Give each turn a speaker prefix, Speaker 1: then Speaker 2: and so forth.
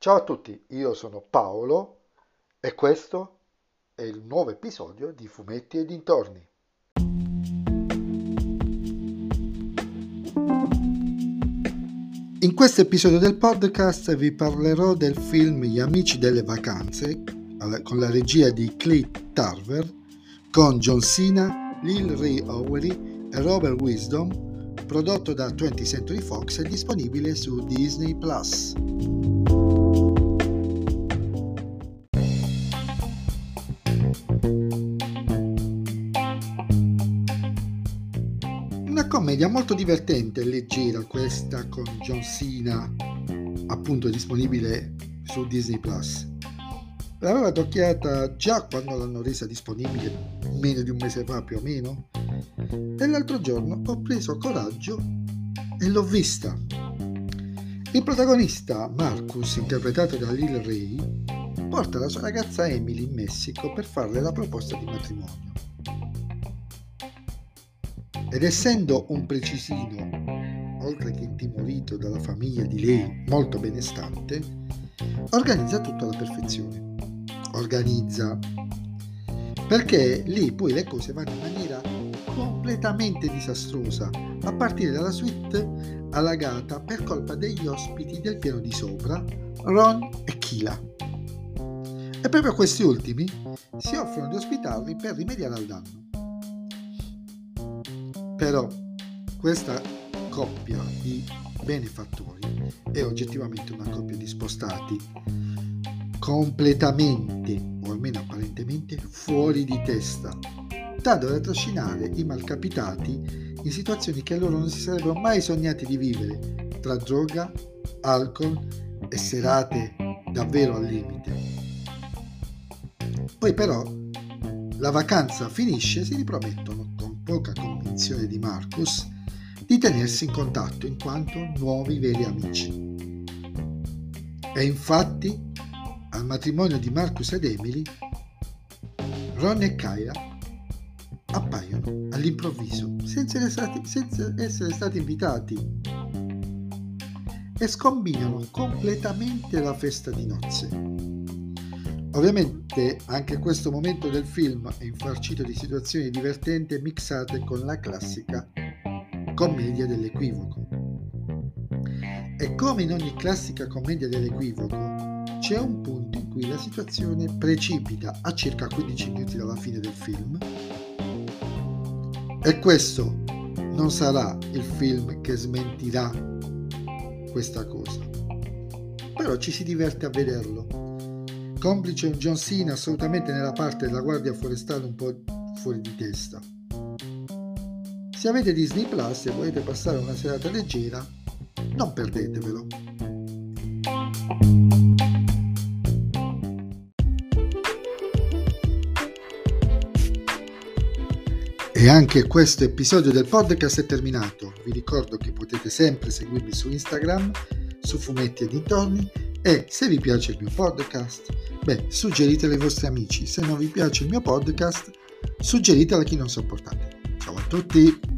Speaker 1: Ciao a tutti, io sono Paolo e questo è il nuovo episodio di Fumetti e dintorni. In questo episodio del podcast vi parlerò del film Gli amici delle vacanze con la regia di Clay Tarver con John Cena, Lil Ray Owery e Robert Wisdom prodotto da 20th Century Fox e disponibile su Disney. Una commedia molto divertente e leggera questa con John Cena, appunto disponibile su Disney Plus. L'avevo adocchiata già quando l'hanno resa disponibile, meno di un mese fa più o meno, e l'altro giorno ho preso coraggio e l'ho vista. Il protagonista, Marcus, interpretato da Lil Ray, porta la sua ragazza Emily in Messico per farle la proposta di matrimonio ed essendo un precisino, oltre che intimorito dalla famiglia di lei molto benestante, organizza tutto alla perfezione. Organizza perché lì poi le cose vanno in maniera completamente disastrosa, a partire dalla suite allagata per colpa degli ospiti del piano di sopra, Ron e Kila. E proprio questi ultimi si offrono di ospitarli per rimediare al danno. Però questa coppia di benefattori è oggettivamente una coppia di spostati completamente, o almeno apparentemente, fuori di testa, tanto da trascinare i malcapitati in situazioni che loro non si sarebbero mai sognati di vivere, tra droga, alcol e serate davvero al limite. Poi però la vacanza finisce e si ripromettono con poca convinzione di Marcus di tenersi in contatto in quanto nuovi veri amici. E infatti al matrimonio di Marcus ed Emily, Ron e Kyra appaiono all'improvviso senza essere, stati, senza essere stati invitati e scombinano completamente la festa di nozze. Ovviamente anche questo momento del film è infarcito di situazioni divertenti mixate con la classica commedia dell'equivoco. E come in ogni classica commedia dell'equivoco, c'è un punto in cui la situazione precipita a circa 15 minuti dalla fine del film e questo non sarà il film che smentirà questa cosa. Però ci si diverte a vederlo complice un John Cena assolutamente nella parte della guardia forestale un po' fuori di testa. Se avete Disney Plus e volete passare una serata leggera, non perdetevelo. E anche questo episodio del podcast è terminato. Vi ricordo che potete sempre seguirmi su Instagram, su Fumetti e Dintorni e se vi piace il mio podcast, beh, suggeritelo ai vostri amici. Se non vi piace il mio podcast, suggeritelo a chi non sopportate. Ciao a tutti!